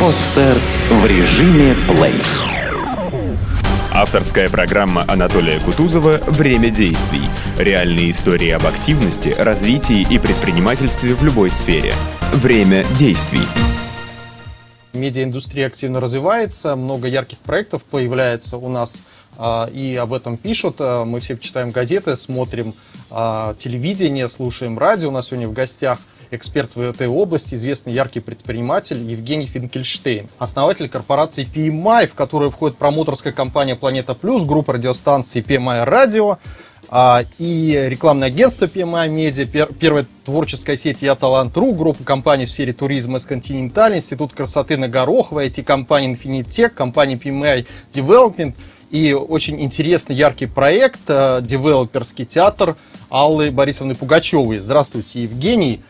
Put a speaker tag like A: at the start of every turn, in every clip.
A: Подстер в режиме плей.
B: Авторская программа Анатолия Кутузова «Время действий». Реальные истории об активности, развитии и предпринимательстве в любой сфере. Время действий.
C: Медиаиндустрия активно развивается, много ярких проектов появляется у нас, а, и об этом пишут. А, мы все читаем газеты, смотрим а, телевидение, слушаем радио. У нас сегодня в гостях эксперт в этой области, известный яркий предприниматель Евгений Финкельштейн, основатель корпорации PMI, в которую входит промоутерская компания Планета Плюс, группа радиостанций PMI Радио, и рекламное агентство PMI Media, первая творческая сеть Я Талант.ру, группа компаний в сфере туризма с Континенталь, Институт красоты на Горохово, IT-компания Infinitec, компания PMI Development и очень интересный, яркий проект, э, девелоперский театр Аллы Борисовны Пугачевой. Здравствуйте, Евгений.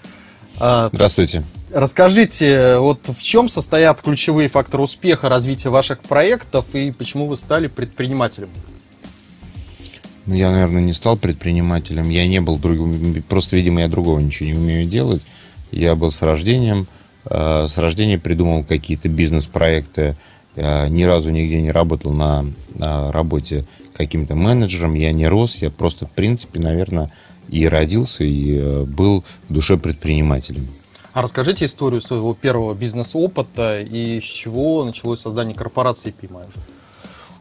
D: А, Здравствуйте.
C: Расскажите, вот в чем состоят ключевые факторы успеха развития ваших проектов и почему вы стали предпринимателем?
D: Ну, я, наверное, не стал предпринимателем. Я не был другим. Просто, видимо, я другого ничего не умею делать. Я был с рождением. Э, с рождения придумал какие-то бизнес-проекты. Я ни разу нигде не работал на работе каким-то менеджером. Я не рос. Я просто, в принципе, наверное, и родился, и э, был в душе предпринимателем.
C: А расскажите историю своего первого бизнес-опыта и с чего началось создание корпорации PMI уже?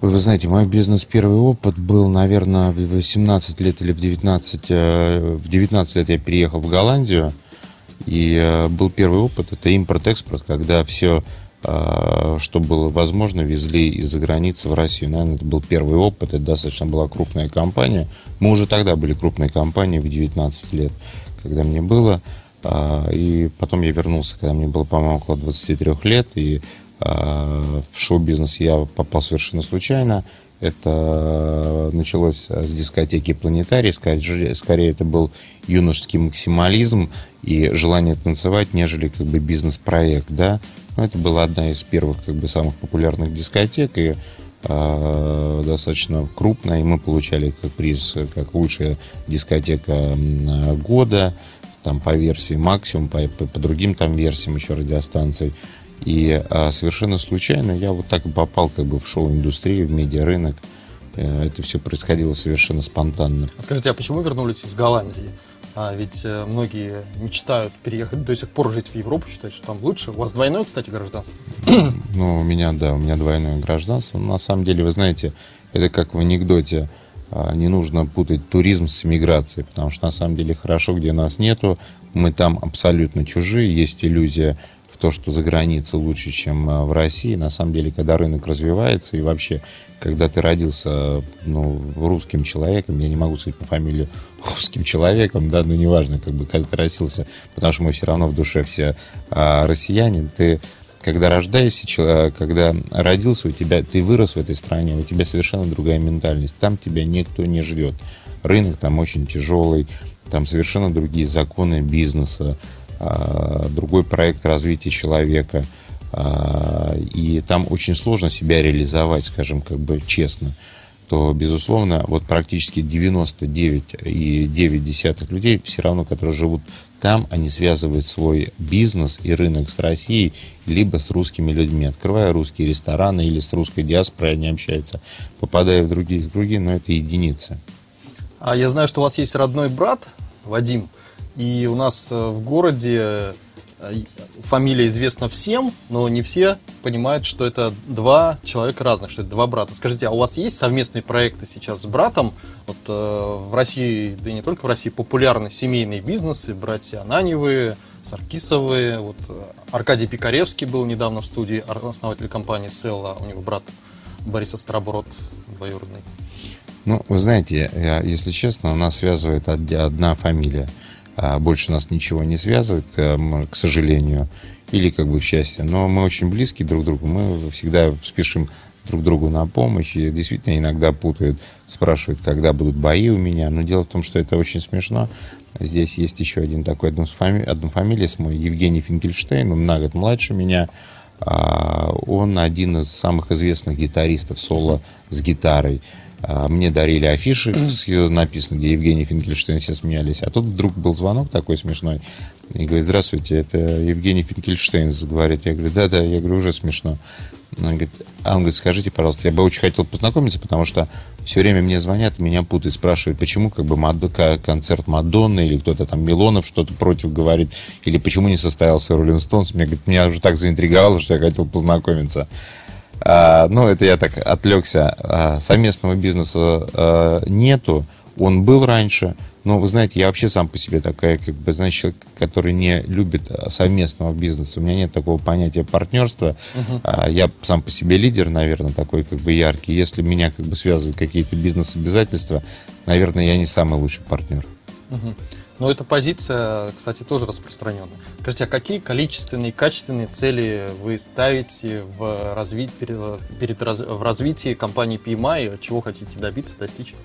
D: Вы знаете, мой бизнес первый опыт был, наверное, в 18 лет или в 19. Э, в 19 лет я переехал в Голландию. И э, был первый опыт, это импорт-экспорт, когда все что было возможно, везли из-за границы в Россию. Наверное, это был первый опыт, это достаточно была крупная компания. Мы уже тогда были крупной компанией в 19 лет, когда мне было. А, и потом я вернулся, когда мне было, по-моему, около 23 лет, и а, в шоу-бизнес я попал совершенно случайно. Это началось с дискотеки «Планетарий». Скорее, это был юношеский максимализм и желание танцевать, нежели как бы бизнес-проект, да. Но это была одна из первых как бы самых популярных дискотек и э, достаточно крупная, и мы получали как приз как лучшая дискотека года, там по версии максимум, по, по, по другим там версиям еще радиостанций. И а, совершенно случайно я вот так и попал как бы в шоу-индустрию, в медиарынок. Э, это все происходило совершенно спонтанно.
C: А скажите, а почему вернулись из Голландии? А ведь э, многие мечтают переехать до сих пор жить в Европу, считают, что там лучше. У вас двойное, кстати, гражданство?
D: Ну, у меня, да, у меня двойное гражданство. Но на самом деле, вы знаете, это как в анекдоте. А, не нужно путать туризм с миграцией, потому что на самом деле хорошо, где нас нету. Мы там абсолютно чужие. Есть иллюзия то, что за границей лучше, чем а, в России. На самом деле, когда рынок развивается и вообще, когда ты родился ну, русским человеком, я не могу сказать по фамилии русским человеком, да, но неважно, как бы, когда ты родился, потому что мы все равно в душе все а, россияне, ты когда рождаешься, когда родился, у тебя, ты вырос в этой стране, у тебя совершенно другая ментальность. Там тебя никто не ждет. Рынок там очень тяжелый, там совершенно другие законы бизнеса, другой проект развития человека. А, и там очень сложно себя реализовать, скажем, как бы честно то, безусловно, вот практически 99,9 людей, все равно, которые живут там, они связывают свой бизнес и рынок с Россией, либо с русскими людьми, открывая русские рестораны или с русской диаспорой они общаются, попадая в другие, в другие но это единицы.
C: А я знаю, что у вас есть родной брат, Вадим, и у нас э, в городе э, фамилия известна всем, но не все понимают, что это два человека разных, что это два брата. Скажите, а у вас есть совместные проекты сейчас с братом? Вот э, в России, да и не только в России, популярны семейные бизнесы, братья Ананевы, Саркисовы. Вот э, Аркадий Пикаревский был недавно в студии, основатель компании Селла, у него брат Борис Остроброд двоюродный.
D: Ну, вы знаете, если честно, нас связывает одна фамилия – больше нас ничего не связывает, э, к сожалению, или как бы счастье. Но мы очень близки друг к другу, мы всегда спешим друг другу на помощь. И действительно иногда путают, спрашивают, когда будут бои у меня. Но дело в том, что это очень смешно. Здесь есть еще один такой, одна фамилия с мой, Евгений Финкельштейн, он на год младше меня. А, он один из самых известных гитаристов соло с гитарой. А, мне дарили афиши, написано, где Евгений Финкельштейн, все смеялись. А тут вдруг был звонок такой смешной. И говорит, здравствуйте, это Евгений Финкельштейн, говорит. Я говорю, да-да, я говорю, уже смешно. Он говорит, а он говорит, скажите, пожалуйста, я бы очень хотел познакомиться, потому что все время мне звонят, меня путают, спрашивают, почему как бы Мад... концерт Мадонны или кто-то там Милонов что-то против говорит, или почему не состоялся Роллин Стоунс. Мне говорит, меня уже так заинтриговало, что я хотел познакомиться. А, ну, это я так отвлекся. А, совместного бизнеса а, нету. Он был раньше. Но вы знаете, я вообще сам по себе такая, как бы, знаете, человек, который не любит совместного бизнеса. У меня нет такого понятия партнерства. Uh-huh. Я сам по себе лидер, наверное, такой как бы яркий. Если меня как бы связывают какие-то бизнес-обязательства, наверное, я не самый лучший партнер.
C: Uh-huh. Но эта позиция, кстати, тоже распространена. Скажите, а какие количественные и качественные цели вы ставите в, разви... перед, перед в развитии компании PMI? Чего хотите добиться, достичь?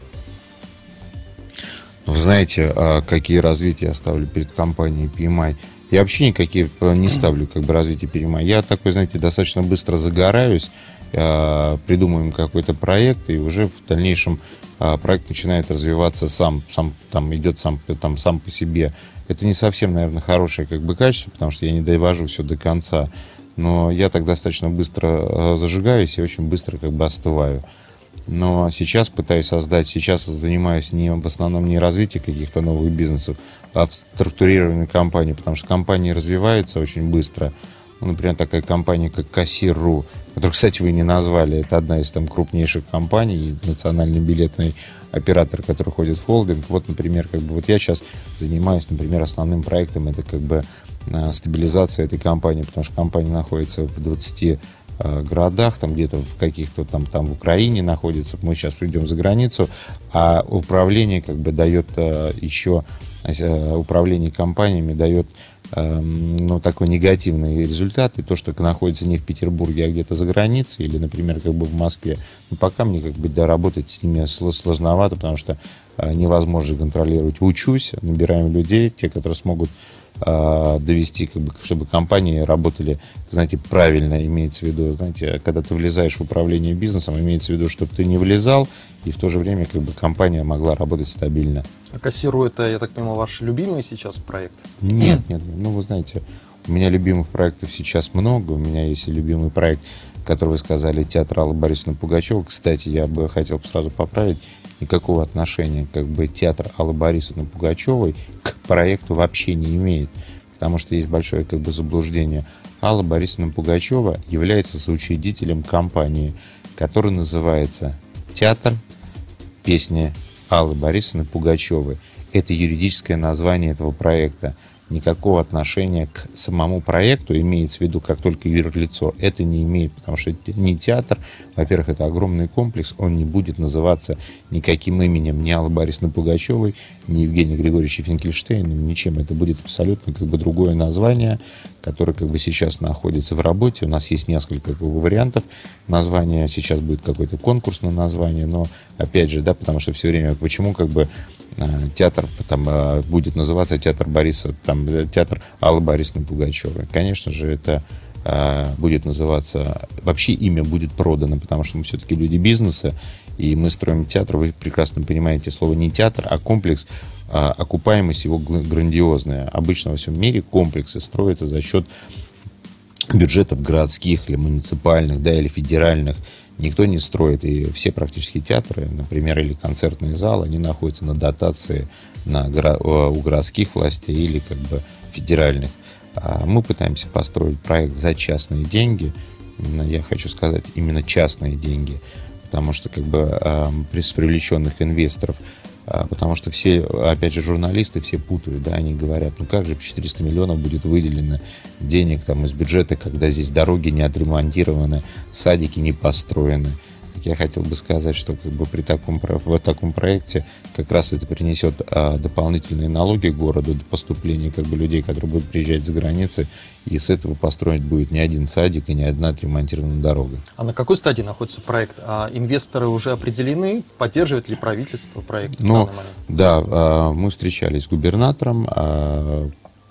D: Вы знаете, а какие развития я ставлю перед компанией PMI? Я вообще никакие не ставлю как бы развитие PMI. Я такой, знаете, достаточно быстро загораюсь, придумываем какой-то проект, и уже в дальнейшем а, проект начинает развиваться сам, сам там идет сам, там, сам по себе. Это не совсем, наверное, хорошее как бы качество, потому что я не довожу все до конца. Но я так достаточно быстро а, зажигаюсь и очень быстро как бы остываю. Но сейчас пытаюсь создать, сейчас занимаюсь не в основном не развитием каких-то новых бизнесов, а в структурировании компании, потому что компании развиваются очень быстро. Ну, например, такая компания, как Кассир.ру, которую, кстати, вы не назвали. Это одна из там крупнейших компаний, национальный билетный оператор, который ходит в холдинг. Вот, например, как бы вот я сейчас занимаюсь, например, основным проектом, это как бы э, стабилизация этой компании, потому что компания находится в 20 э, городах, там где-то в каких-то там, там в Украине находится, мы сейчас придем за границу, а управление как бы дает э, еще, управление компаниями дает Эм, ну, такой негативный результат, и то, что находится не в Петербурге, а где-то за границей, или, например, как бы в Москве, ну, пока мне как бы доработать с ними сложновато, потому что э, невозможно контролировать. Учусь, набираем людей, те, которые смогут э, довести, как бы, чтобы компании работали, знаете, правильно, имеется в виду, знаете, когда ты влезаешь в управление бизнесом, имеется в виду, чтобы ты не влезал, и в то же время, как бы, компания могла работать стабильно.
C: А кассиру это, я так понимаю, ваш любимый сейчас проект?
D: Нет, нет, ну вы знаете, у меня любимых проектов сейчас много. У меня есть и любимый проект, который вы сказали, театр Аллы Борисовны Пугачева. Кстати, я бы хотел сразу поправить, никакого отношения как бы театр Аллы Борисовны Пугачевой проекту вообще не имеет. Потому что есть большое как бы заблуждение. Алла Борисовна Пугачева является соучредителем компании, которая называется «Театр песни Аллы Борисовны Пугачевой. Это юридическое название этого проекта. Никакого отношения к самому проекту, имеется в виду как только юрлицо, это не имеет, потому что это не театр, во-первых, это огромный комплекс, он не будет называться никаким именем ни Аллы Борисовны Пугачевой, ни Евгения Григорьевича Финкельштейна, ничем. Это будет абсолютно как бы другое название, которое как бы сейчас находится в работе. У нас есть несколько как бы, вариантов. Название сейчас будет какое-то конкурсное название, но опять же, да, потому что все время, почему как бы театр там, э, будет называться театр Бориса, там, э, театр Аллы Борисовны Пугачевой. Конечно же, это будет называться, вообще имя будет продано, потому что мы все-таки люди бизнеса, и мы строим театр, вы прекрасно понимаете слово не театр, а комплекс, окупаемость его грандиозная. Обычно во всем мире комплексы строятся за счет бюджетов городских или муниципальных, да, или федеральных никто не строит. И все практически театры, например, или концертные залы, они находятся на дотации на, у городских властей или как бы федеральных. А мы пытаемся построить проект за частные деньги. Я хочу сказать, именно частные деньги. Потому что как бы при привлеченных инвесторов потому что все, опять же, журналисты все путают, да, они говорят, ну как же 400 миллионов будет выделено денег там из бюджета, когда здесь дороги не отремонтированы, садики не построены я хотел бы сказать, что как бы при таком, в таком проекте как раз это принесет а, дополнительные налоги городу до поступления как бы людей, которые будут приезжать за границы, и с этого построить будет не один садик и не одна отремонтированная дорога.
C: А на какой стадии находится проект? А инвесторы уже определены? Поддерживает ли правительство проект
D: ну, Да, а, мы встречались с губернатором, а,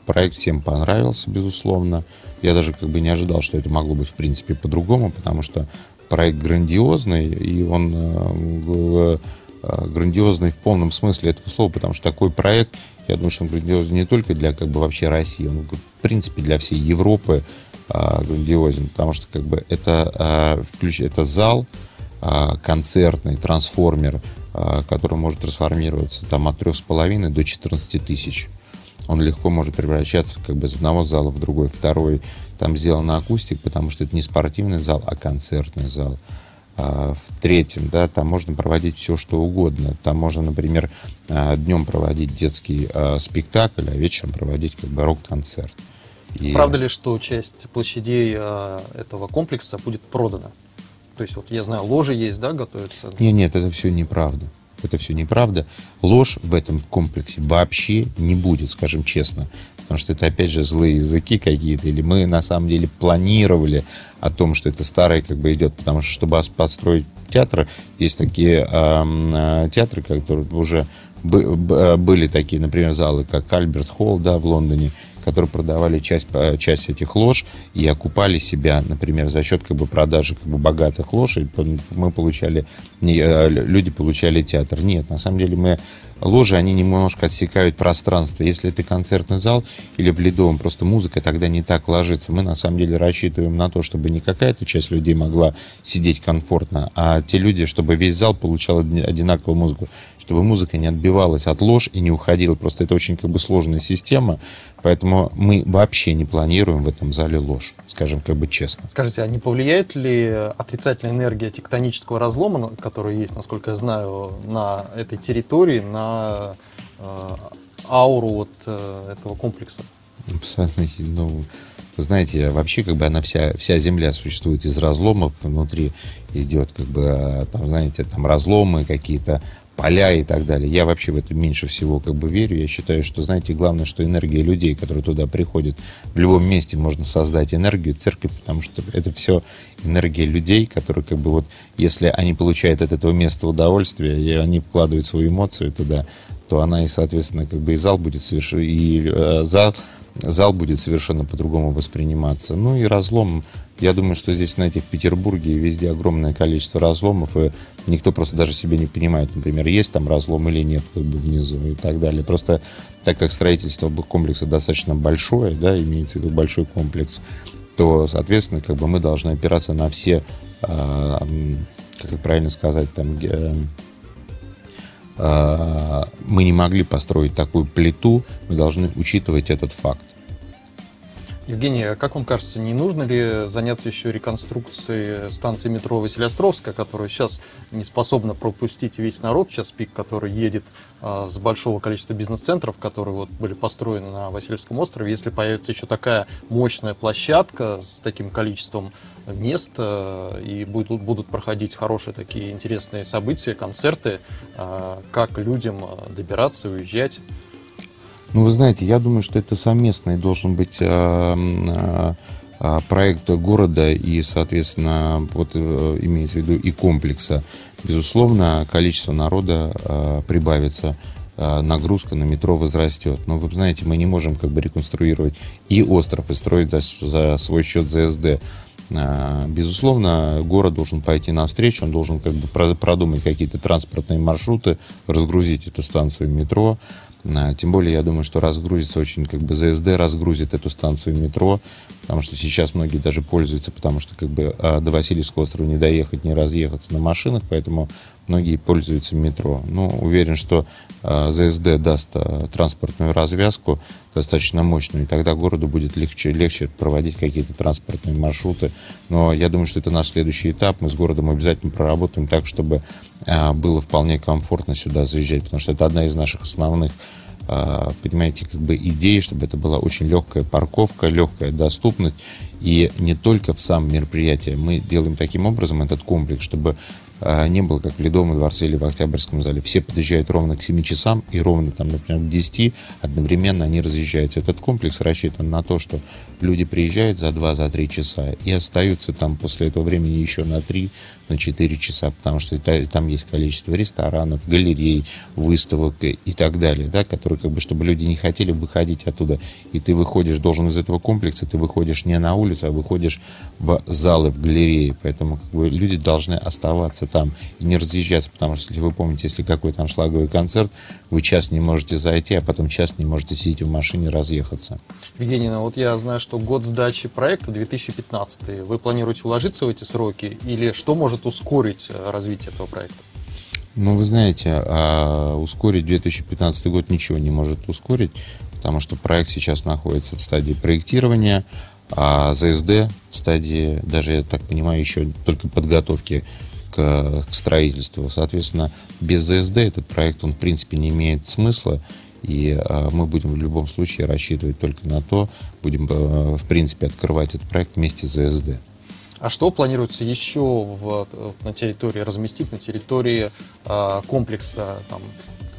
D: проект всем понравился, безусловно. Я даже как бы не ожидал, что это могло быть в принципе по-другому, потому что проект грандиозный, и он э, э, грандиозный в полном смысле этого слова, потому что такой проект, я думаю, что он грандиозный не только для как бы вообще России, он в принципе для всей Европы а, грандиозен, потому что как бы это, а, это зал концертный, трансформер, который может трансформироваться там от трех с половиной до 14 тысяч он легко может превращаться как бы из одного зала в другой. Второй там сделан акустик, потому что это не спортивный зал, а концертный зал. А в третьем, да, там можно проводить все, что угодно. Там можно, например, а, днем проводить детский а, спектакль, а вечером проводить как бы рок-концерт.
C: И... Правда ли, что часть площадей этого комплекса будет продана? То есть, вот я знаю, ложи есть, да, готовятся?
D: Нет, нет, это все неправда. Это все неправда. Ложь в этом комплексе вообще не будет, скажем честно. Потому что это, опять же, злые языки какие-то. Или мы, на самом деле, планировали о том, что это старое как бы идет. Потому что, чтобы построить театр, есть такие э, театры, которые уже были такие, например, залы, как Альберт Холл, да, в Лондоне, которые продавали часть, часть этих лож и окупали себя, например, за счет как бы, продажи как бы, богатых лож, и мы получали, э, люди получали театр. Нет, на самом деле мы ложи, они немножко отсекают пространство. Если это концертный зал или в ледовом, просто музыка тогда не так ложится. Мы на самом деле рассчитываем на то, чтобы не какая-то часть людей могла сидеть комфортно, а те люди, чтобы весь зал получал одинаковую музыку, чтобы музыка не отбивалась от ложь и не уходила. Просто это очень как бы сложная система, поэтому мы вообще не планируем в этом зале ложь, скажем как бы честно.
C: Скажите, а не повлияет ли отрицательная энергия тектонического разлома, который есть, насколько я знаю, на этой территории, на э, ауру вот э, этого комплекса?
D: Абсолютно, ну, знаете, вообще как бы она вся, вся Земля существует из разломов, внутри идет как бы, а, там, знаете, там разломы какие-то, поля и так далее. Я вообще в это меньше всего как бы верю. Я считаю, что, знаете, главное, что энергия людей, которые туда приходят, в любом месте можно создать энергию церкви, потому что это все энергия людей, которые как бы вот, если они получают от этого места удовольствие, и они вкладывают свою эмоцию туда, то она и, соответственно, как бы и зал будет совершенно, и э, зал, зал будет совершенно по-другому восприниматься. Ну и разлом я думаю, что здесь, знаете, в Петербурге везде огромное количество разломов, и никто просто даже себе не понимает, например, есть там разлом или нет, как бы внизу и так далее. Просто так как строительство комплекса достаточно большое, да, имеется в виду большой комплекс, то, соответственно, как бы мы должны опираться на все, э, как это правильно сказать, там, э, э, мы не могли построить такую плиту, мы должны учитывать этот факт.
C: Евгений, а как вам кажется, не нужно ли заняться еще реконструкцией станции метро Василиостровская, которая сейчас не способна пропустить весь народ, сейчас пик, который едет а, с большого количества бизнес-центров, которые вот были построены на Васильевском острове, если появится еще такая мощная площадка с таким количеством мест а, и будут, будут проходить хорошие такие интересные события, концерты, а, как людям добираться, уезжать?
D: Ну, вы знаете, я думаю, что это совместный должен быть э, э, проект города и, соответственно, вот э, имеется в виду и комплекса. Безусловно, количество народа э, прибавится э, нагрузка на метро возрастет. Но вы знаете, мы не можем как бы реконструировать и остров, и строить за, за свой счет ЗСД. Э, безусловно, город должен пойти навстречу, он должен как бы продумать какие-то транспортные маршруты, разгрузить эту станцию метро, тем более, я думаю, что разгрузится очень, как бы ЗСД разгрузит эту станцию метро, потому что сейчас многие даже пользуются, потому что как бы а, до Васильевского острова не доехать, не разъехаться на машинах, поэтому многие пользуются метро. Ну, уверен, что э, ЗСД даст э, транспортную развязку достаточно мощную, и тогда городу будет легче, легче проводить какие-то транспортные маршруты. Но я думаю, что это наш следующий этап. Мы с городом обязательно проработаем так, чтобы э, было вполне комфортно сюда заезжать, потому что это одна из наших основных понимаете, как бы идеи, чтобы это была очень легкая парковка, легкая доступность. И не только в самом мероприятии. Мы делаем таким образом этот комплекс, чтобы не было как в Ледовом дворце или в Октябрьском зале. Все подъезжают ровно к 7 часам и ровно, там, например, к 10 одновременно они разъезжаются. Этот комплекс рассчитан на то, что люди приезжают за 2-3 за часа и остаются там после этого времени еще на 3, на 4 часа, потому что там есть количество ресторанов, галерей, выставок и так далее, да, которые, как бы, чтобы люди не хотели выходить оттуда, и ты выходишь, должен из этого комплекса, ты выходишь не на улицу, а выходишь в залы, в галереи, поэтому как бы, люди должны оставаться там и не разъезжаться, потому что, если вы помните, если какой-то аншлаговый концерт, вы час не можете зайти, а потом час не можете сидеть в машине и разъехаться.
C: Евгений, ну вот я знаю, что год сдачи проекта 2015. Вы планируете уложиться в эти сроки или что может ускорить э, развитие этого проекта?
D: Ну, вы знаете, а ускорить 2015 год ничего не может ускорить, потому что проект сейчас находится в стадии проектирования, а ЗСД в стадии, даже, я так понимаю, еще только подготовки к, к строительству. Соответственно, без ЗСД этот проект, он в принципе не имеет смысла, и а, мы будем в любом случае рассчитывать только на то, будем а, в принципе открывать этот проект вместе с ЗСД.
C: А что планируется еще в, на территории разместить, на территории э, комплекса там,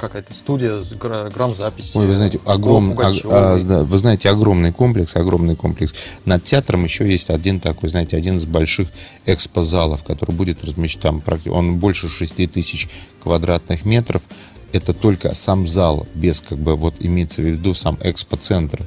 C: какая-то студия с грамзаписи.
D: Ой, вы знаете, огром, а, а, да, вы знаете, огромный комплекс, огромный комплекс. Над театром еще есть один такой, знаете, один из больших экспозалов, который будет размещен там, он больше 6 тысяч квадратных метров. Это только сам зал, без, как бы, вот имеется в виду сам экспоцентр.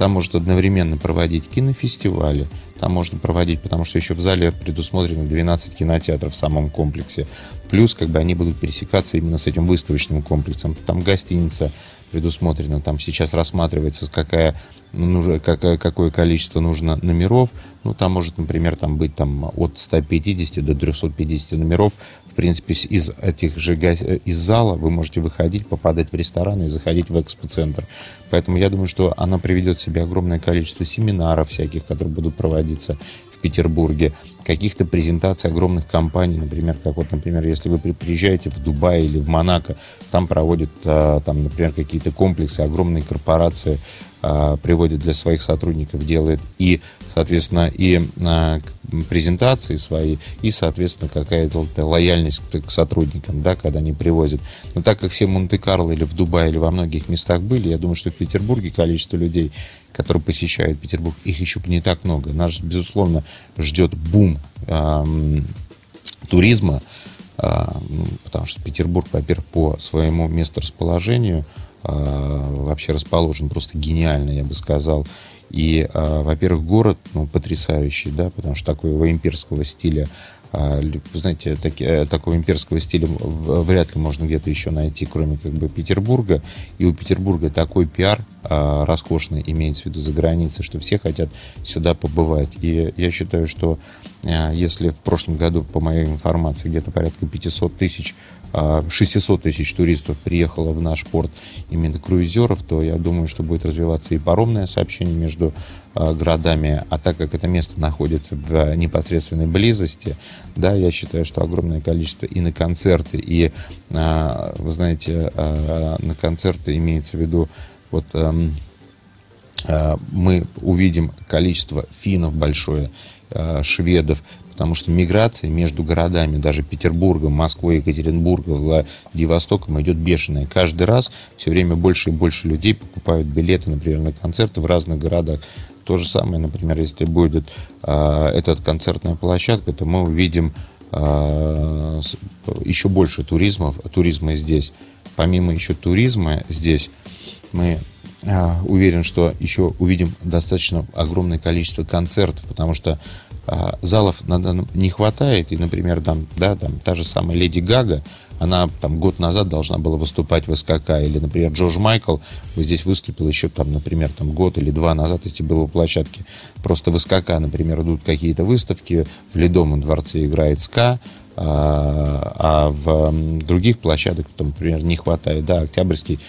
D: Там может одновременно проводить кинофестивали, там можно проводить, потому что еще в зале предусмотрено 12 кинотеатров в самом комплексе. Плюс как бы они будут пересекаться именно с этим выставочным комплексом. Там гостиница предусмотрена, там сейчас рассматривается, какая, нужно, какое, какое количество нужно номеров. Ну, там может, например, там быть там, от 150 до 350 номеров. В принципе, из этих же из зала вы можете выходить, попадать в рестораны и заходить в экспоцентр. Поэтому я думаю, что она приведет в себе огромное количество семинаров всяких, которые будут проводиться Петербурге, каких-то презентаций огромных компаний, например, как вот, например, если вы приезжаете в Дубай или в Монако, там проводят, а, там, например, какие-то комплексы, огромные корпорации а, приводят для своих сотрудников, делает и, соответственно, и а, презентации свои, и, соответственно, какая-то лояльность к сотрудникам, да, когда они привозят. Но так как все в Монте-Карло или в Дубае или во многих местах были, я думаю, что в Петербурге количество людей, которые посещают Петербург, их еще не так много. Нас, безусловно, ждет бум э, туризма, э, потому что Петербург, во-первых, по своему месторасположению э, вообще расположен просто гениально, я бы сказал. И, э, во-первых, город ну, потрясающий, да, потому что такого имперского стиля вы знаете, таки, э, такого имперского стиля вряд ли можно где-то еще найти, кроме как бы Петербурга. И у Петербурга такой пиар а, роскошный имеется в виду за границей, что все хотят сюда побывать. И я считаю, что а, если в прошлом году, по моей информации, где-то порядка 500 тысяч 600 а, тысяч туристов приехало в наш порт именно круизеров, то я думаю, что будет развиваться и паромное сообщение между а, городами, а так как это место находится в непосредственной близости, да, я считаю, что огромное количество и на концерты, и, а, вы знаете, на концерты имеется в виду вот эм, мы увидим количество финнов большое, шведов, потому что миграция между городами, даже Петербургом, Москвой, Екатеринбургом, Владивостоком идет бешеная. Каждый раз все время больше и больше людей покупают билеты, например, на концерты в разных городах. То же самое, например, если будет э, эта концертная площадка, то мы увидим э, еще больше туризмов, туризма здесь. Помимо еще туризма здесь, мы э, уверен, что еще увидим достаточно огромное количество концертов, потому что а, залов не хватает, и, например, там, да, там, та же самая Леди Гага, она там год назад должна была выступать в СКК, или, например, Джордж Майкл здесь выступил еще там, например, там год или два назад, если был в площадке. Просто в СКК, например, идут какие-то выставки, в Ледовом дворце играет СКА, а, а в других площадок, там, например, не хватает. Да, Октябрьский,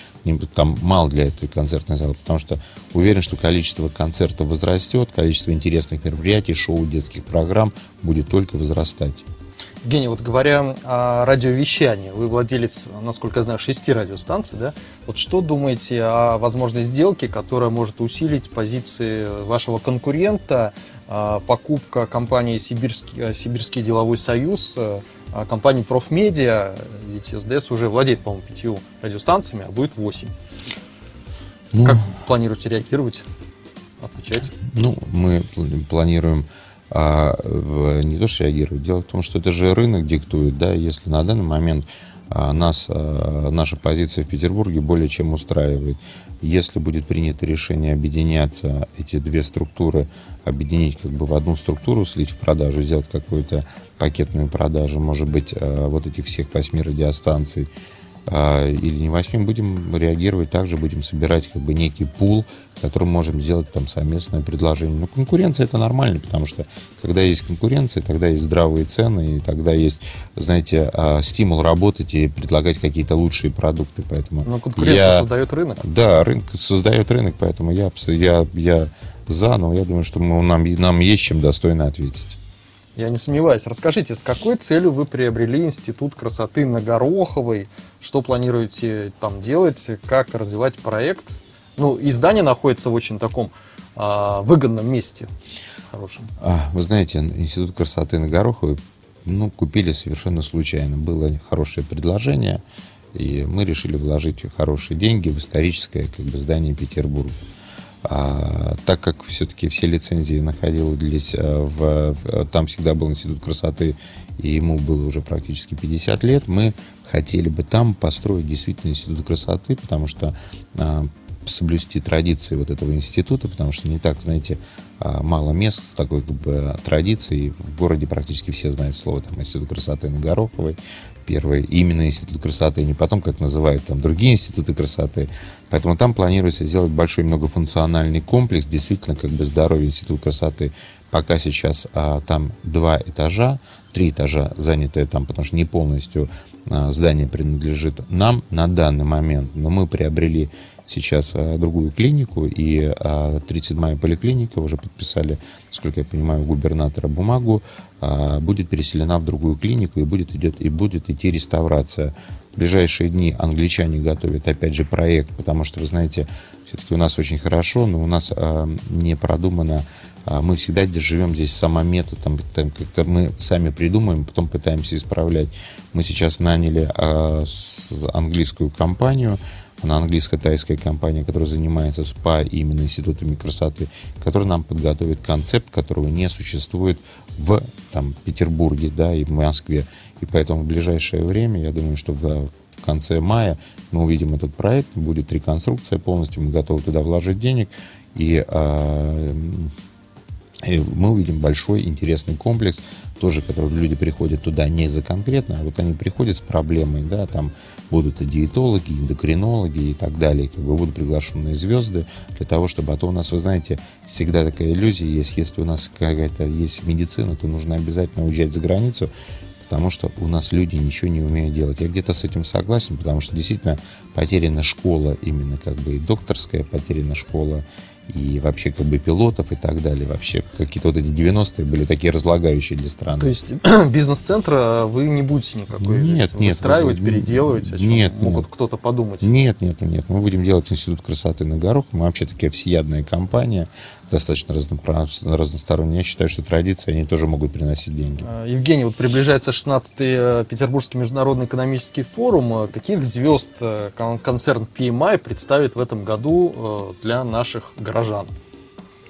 D: там мало для этой концертной залы, потому что уверен, что количество концертов возрастет, количество интересных мероприятий, шоу, детских программ будет только возрастать.
C: Евгений, вот говоря о радиовещании, вы владелец, насколько я знаю, шести радиостанций, да? Вот что думаете о возможной сделке, которая может усилить позиции вашего конкурента, а, покупка компании Сибирский, э, Сибирский деловой союз, э, а, компании Профмедиа, ведь СДС уже владеет, по-моему, пятью радиостанциями, а будет восемь. Ну, как планируете реагировать, отвечать?
D: Ну, мы планируем а, не то что реагировать. Дело в том, что это же рынок диктует, да, если на данный момент а, нас, а, наша позиция в Петербурге более чем устраивает. Если будет принято решение объединяться, эти две структуры, объединить как бы в одну структуру, слить в продажу, сделать какую-то пакетную продажу, может быть, вот этих всех восьми радиостанций, а, или не возьмем, будем реагировать также, будем собирать как бы некий пул, которым можем сделать там совместное предложение. Но конкуренция это нормально, потому что когда есть конкуренция, тогда есть здравые цены, и тогда есть, знаете, а, стимул работать и предлагать какие-то лучшие продукты. Поэтому
C: но конкуренция я, создает рынок.
D: Да, рынок создает рынок, поэтому я, я, я за, но я думаю, что мы, нам, нам есть чем достойно ответить.
C: Я не сомневаюсь. Расскажите, с какой целью вы приобрели Институт красоты на Гороховой? Что планируете там делать? Как развивать проект? Ну, издание находится в очень таком а, выгодном месте. Хорошем.
D: А, вы знаете, Институт красоты на Гороховой ну, купили совершенно случайно. Было хорошее предложение, и мы решили вложить хорошие деньги в историческое как бы, здание Петербурга. А, так как все-таки все лицензии находились э, в, в... Там всегда был институт красоты, и ему было уже практически 50 лет, мы хотели бы там построить действительно институт красоты, потому что а, соблюсти традиции вот этого института, потому что не так, знаете, а, мало мест с такой как бы, традицией. В городе практически все знают слово там, Институт красоты на Гороховой. Первый именно Институт красоты, не потом, как называют там другие институты красоты. Поэтому там планируется сделать большой многофункциональный комплекс, действительно как бы здоровье Институт красоты. Пока сейчас а, там два этажа, три этажа занятые там, потому что не полностью а, здание принадлежит нам на данный момент, но мы приобрели сейчас а, другую клинику, и 37-я а, поликлиника, уже подписали, насколько я понимаю, губернатора бумагу, а, будет переселена в другую клинику, и будет, идет, и будет идти реставрация. В ближайшие дни англичане готовят, опять же, проект, потому что, вы знаете, все-таки у нас очень хорошо, но у нас не продумано мы всегда живем здесь сама метод, там, там как-то мы сами придумаем, потом пытаемся исправлять. Мы сейчас наняли а, с английскую компанию, она английско-тайская компания, которая занимается СПА и именно институтами красоты, которая нам подготовит концепт, которого не существует в там, Петербурге да, и в Москве. И поэтому в ближайшее время, я думаю, что в, в конце мая мы увидим этот проект, будет реконструкция полностью, мы готовы туда вложить денег, и э, и мы увидим большой интересный комплекс, тоже, который люди приходят туда не за конкретно, а вот они приходят с проблемой, да, там будут и диетологи, эндокринологи и так далее, как бы будут приглашенные звезды для того, чтобы, а то у нас, вы знаете, всегда такая иллюзия есть, если у нас какая-то есть медицина, то нужно обязательно уезжать за границу, потому что у нас люди ничего не умеют делать. Я где-то с этим согласен, потому что действительно потеряна школа, именно как бы и докторская потеряна школа, и вообще как бы пилотов и так далее. Вообще какие-то вот эти 90-е были такие разлагающие для страны.
C: То есть бизнес-центра вы не будете никакой
D: нет,
C: выстраивать,
D: нет,
C: переделывать, о чем
D: нет,
C: могут
D: нет.
C: кто-то подумать?
D: Нет, нет, нет. Мы будем делать институт красоты на горох. Мы вообще такая всеядная компания, достаточно разносторонняя. Я считаю, что традиции, они тоже могут приносить деньги.
C: А, Евгений, вот приближается 16-й э, Петербургский международный экономический форум. Каких звезд э, концерн PMI представит в этом году э, для наших горожан?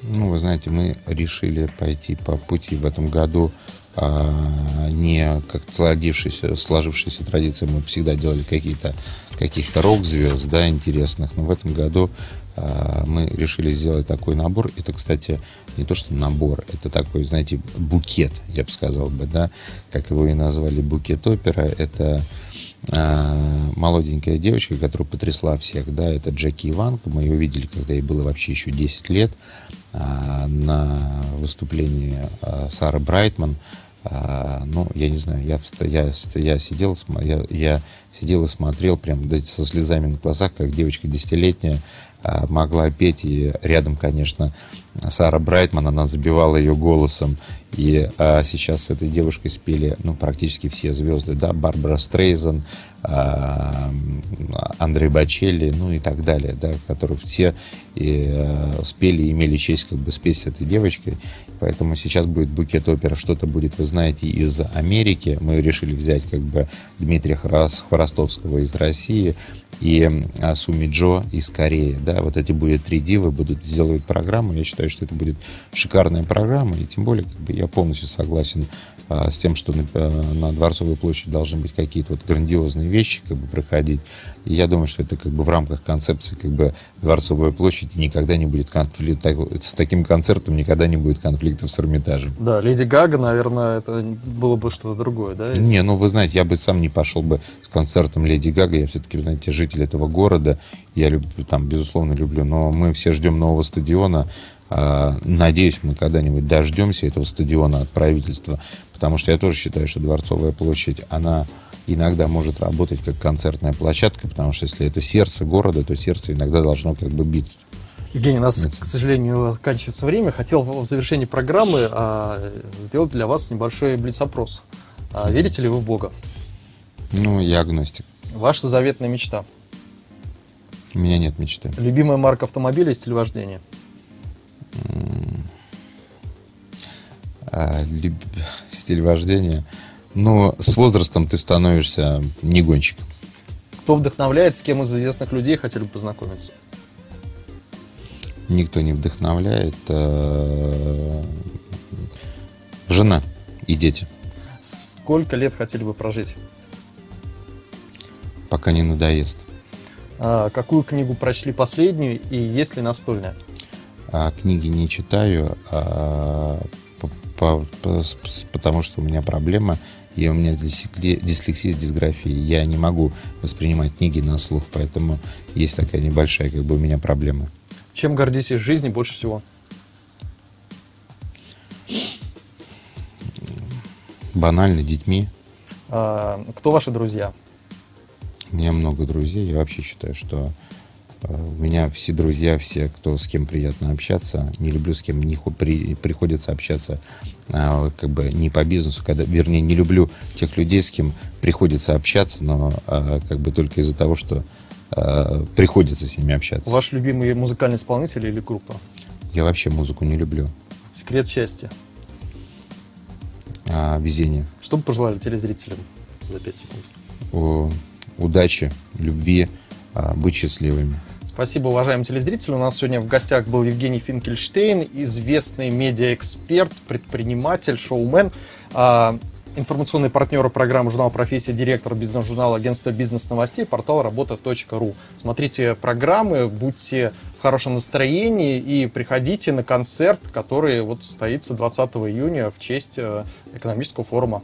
D: Ну, вы знаете, мы решили пойти по пути в этом году а, не как сложившаяся, сложившаяся традиция, мы всегда делали какие-то каких-то рок-звезд, да, интересных, но в этом году мы решили сделать такой набор. Это, кстати, не то, что набор, это такой, знаете, букет, я бы сказал бы, да, как его и назвали, букет опера. Это а, молоденькая девочка, которая потрясла всех, да, это Джеки Иванка, мы ее видели, когда ей было вообще еще 10 лет, а, на выступлении а, Сары Брайтман, ну, я не знаю, я, я, я, сидел, я, я сидел и смотрел прям со слезами на глазах, как девочка десятилетняя могла петь, и рядом, конечно, Сара Брайтман, она забивала ее голосом. И а, сейчас с этой девушкой спели ну, практически все звезды, да, Барбара Стрейзен, а, Андрей Бачелли, ну и так далее, да, которые все и, а, спели и имели честь как бы спеть с этой девочкой. Поэтому сейчас будет букет опера, что-то будет, вы знаете, из Америки. Мы решили взять как бы Дмитрия Хворостовского из России, и а, Суми Джо из Кореи. Да, вот эти будет три дивы, будут сделать программу. Я считаю, что это будет шикарная программа, и тем более как бы, я полностью согласен с тем, что на, э, на Дворцовой площади должны быть какие-то вот грандиозные вещи как бы проходить. И я думаю, что это как бы в рамках концепции как бы Дворцовой площади никогда не будет конфликта, с таким концертом никогда не будет конфликтов с Эрмитажем.
C: Да, Леди Гага, наверное, это было бы что-то другое, да? Если...
D: Не, ну вы знаете, я бы сам не пошел бы с концертом Леди Гага, я все-таки, знаете, житель этого города, я люблю, там, безусловно, люблю, но мы все ждем нового стадиона, а, Надеюсь, мы когда-нибудь дождемся этого стадиона от правительства, потому что я тоже считаю, что Дворцовая площадь, она иногда может работать как концертная площадка, потому что если это сердце города, то сердце иногда должно как бы биться.
C: Евгений, у нас, к сожалению, заканчивается время. Хотел в завершении программы а, сделать для вас небольшой блиц-опрос. А, верите ли вы в Бога?
D: Ну, я агностик.
C: Ваша заветная мечта?
D: У меня нет мечты.
C: Любимая марка автомобиля и стиль вождения?
D: А, стиль вождения. Но с возрастом ты становишься не гонщиком.
C: Кто вдохновляет, с кем из известных людей хотели бы познакомиться?
D: Никто не вдохновляет. А... Жена и дети.
C: Сколько лет хотели бы прожить?
D: Пока не надоест.
C: А, какую книгу прочли последнюю и есть ли настольная?
D: А, книги не читаю, а, по, по, по, потому что у меня проблема, и у меня дислексия с дисграфией. Я не могу воспринимать книги на слух, поэтому есть такая небольшая как бы у меня проблема.
C: Чем гордитесь в жизни больше всего?
D: Банально, детьми.
C: А, кто ваши друзья?
D: У меня много друзей. Я вообще считаю, что у меня все друзья, все, кто с кем приятно общаться, не люблю с кем не при, приходится общаться, а, как бы не по бизнесу, когда, вернее, не люблю тех людей, с кем приходится общаться, но а, как бы только из-за того, что а, приходится с ними общаться.
C: Ваш любимый музыкальный исполнитель или группа?
D: Я вообще музыку не люблю.
C: Секрет счастья?
D: А, везение.
C: Что бы пожелали телезрителям за 5 секунд?
D: О, удачи, любви, а, быть счастливыми.
C: Спасибо, уважаемые телезрители. У нас сегодня в гостях был Евгений Финкельштейн, известный медиаэксперт, предприниматель, шоумен, а, информационный партнер программы «Журнал профессия», директор бизнес-журнала агентства бизнес-новостей, портал работа.ру. Смотрите программы, будьте в хорошем настроении и приходите на концерт, который вот состоится 20 июня в честь э, экономического форума.